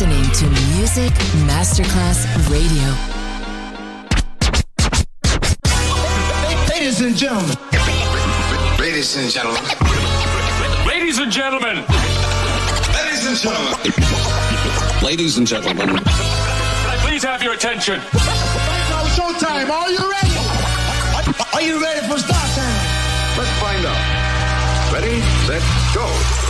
listening to Music Masterclass Radio. Ladies and gentlemen. Ladies and gentlemen. Ladies and gentlemen. Ladies and gentlemen. Ladies and gentlemen. Can I please have your attention? Now showtime. Are you ready? Are you ready for start time? Let's find out. Ready, set, go.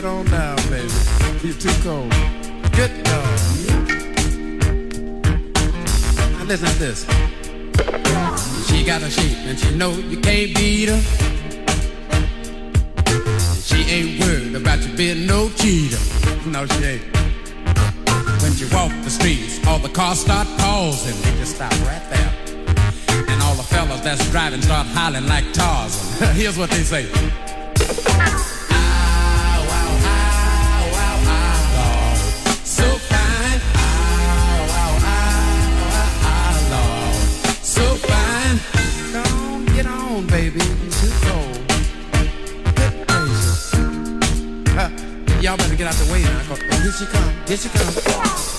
get on down, baby. You're too cold. Good dog. Now listen to this. She got a shape and she know you can't beat her. She ain't worried about you being no cheater. No, she ain't. When she walk the streets, all the cars start pausing. They just stop right there. And all the fellas that's driving start hollering like Tarzan. Here's what they say. on, baby. Too cold. Good gracious. Y'all better get out the way now. Here she come. Here she come.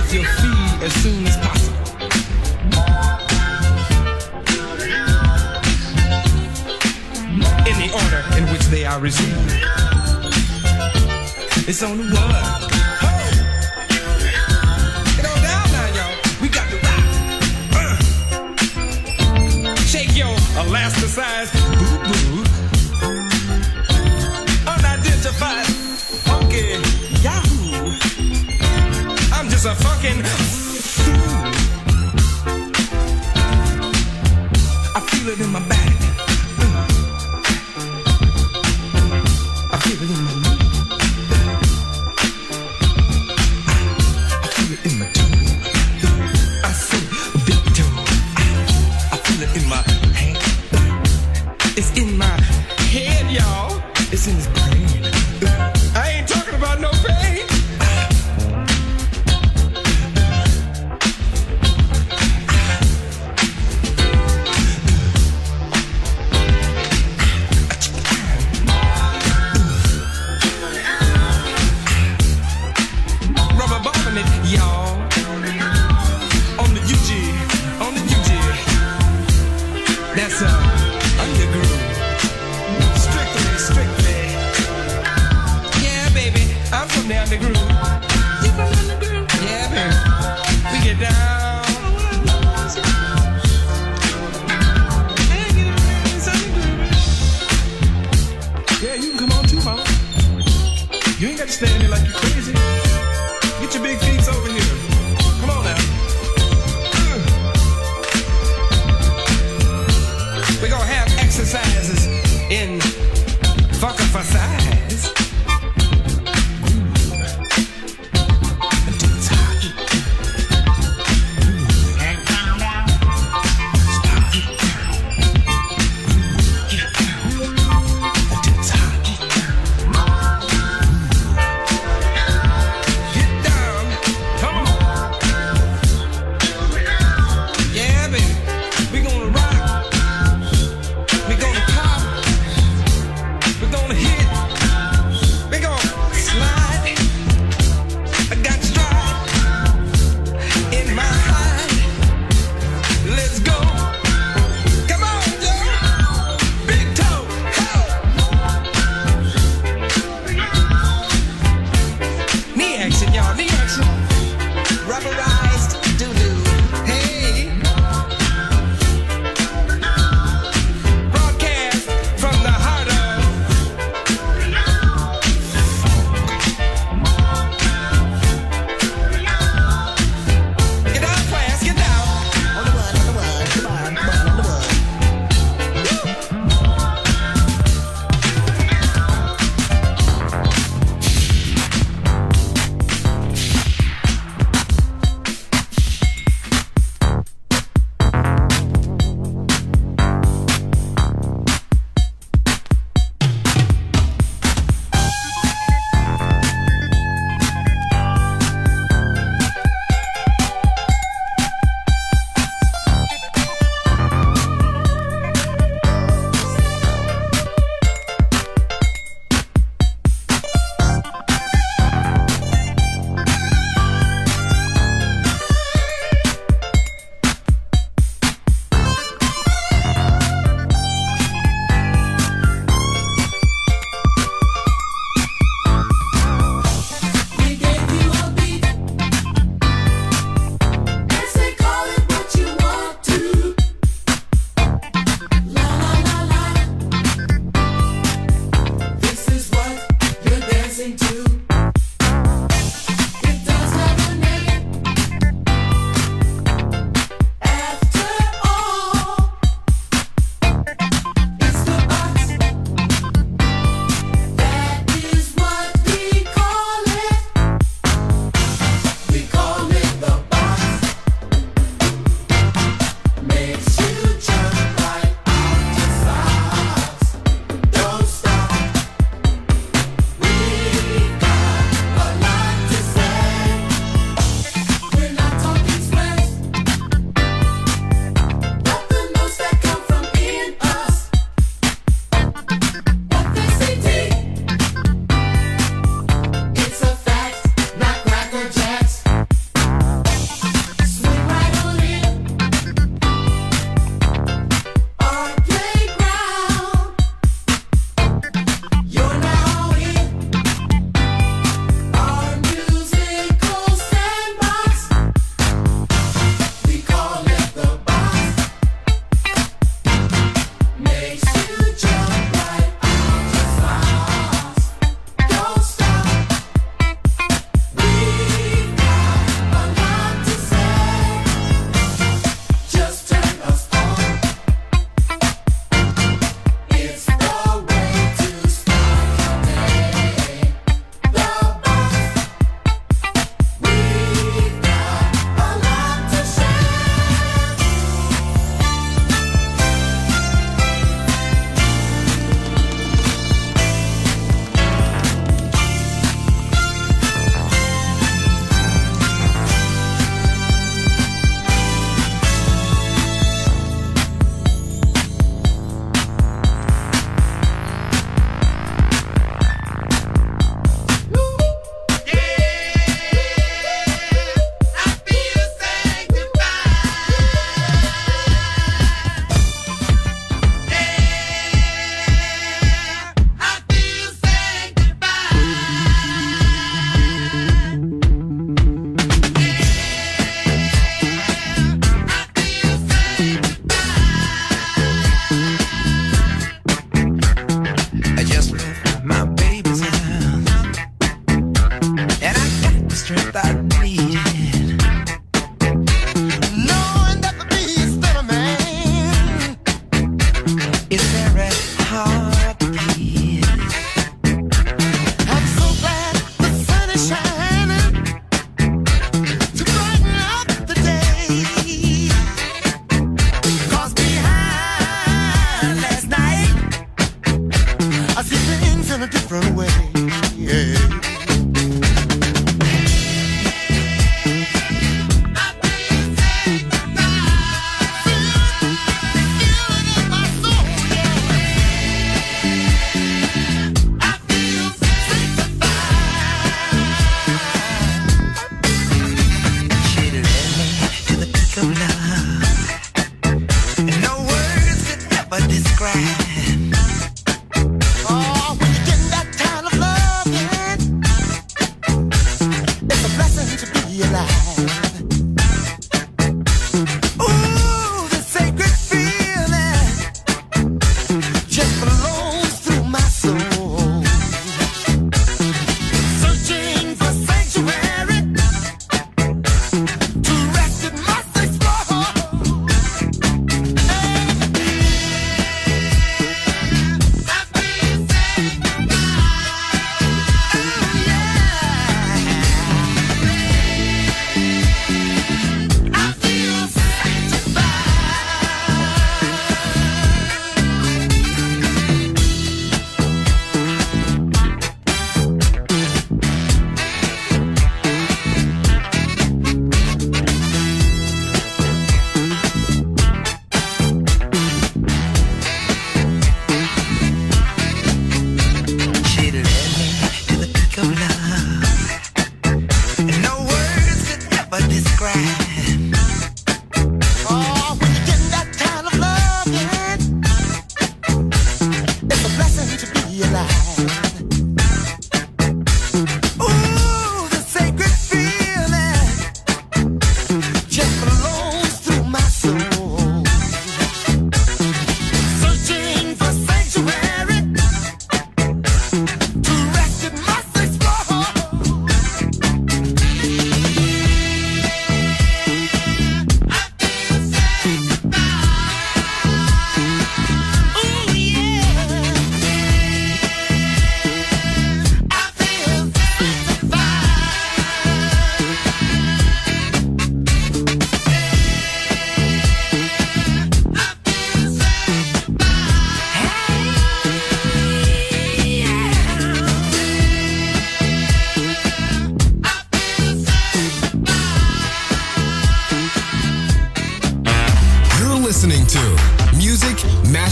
with your feed as soon as possible. In the order in which they are received. It's on the word. Elasticized is a fucking. I feel it in my back.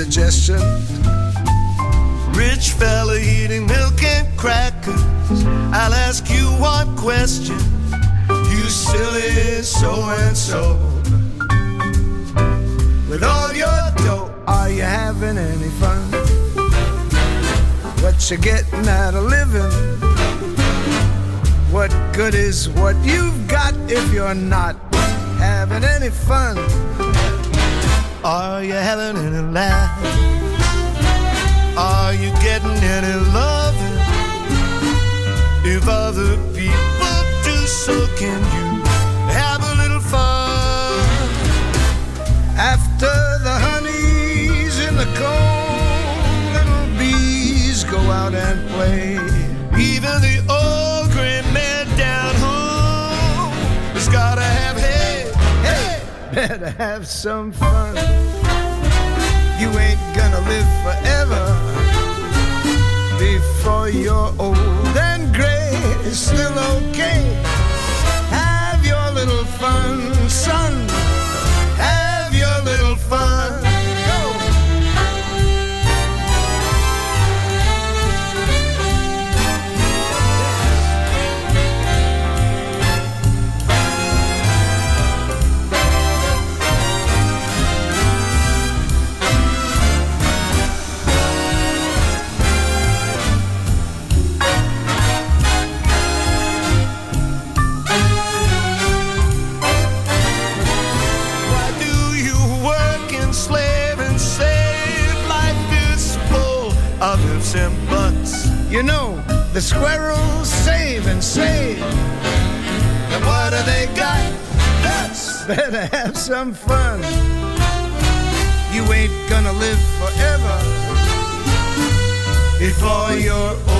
Indigestion. Rich fella eating milk and crackers. I'll ask you one question, you silly so and so. With all your dough, are you having any fun? What you getting out of living? What good is what you've got if you're not having any fun? Are you having any laugh? Are you getting any love? If other people do, so can you have a little fun? After better have some fun. You ain't gonna live forever before you're old and gray. It's still okay. Have your little fun, son. Have your little fun. People save and save. And what do they got? That's better have some fun. You ain't gonna live forever. All you're old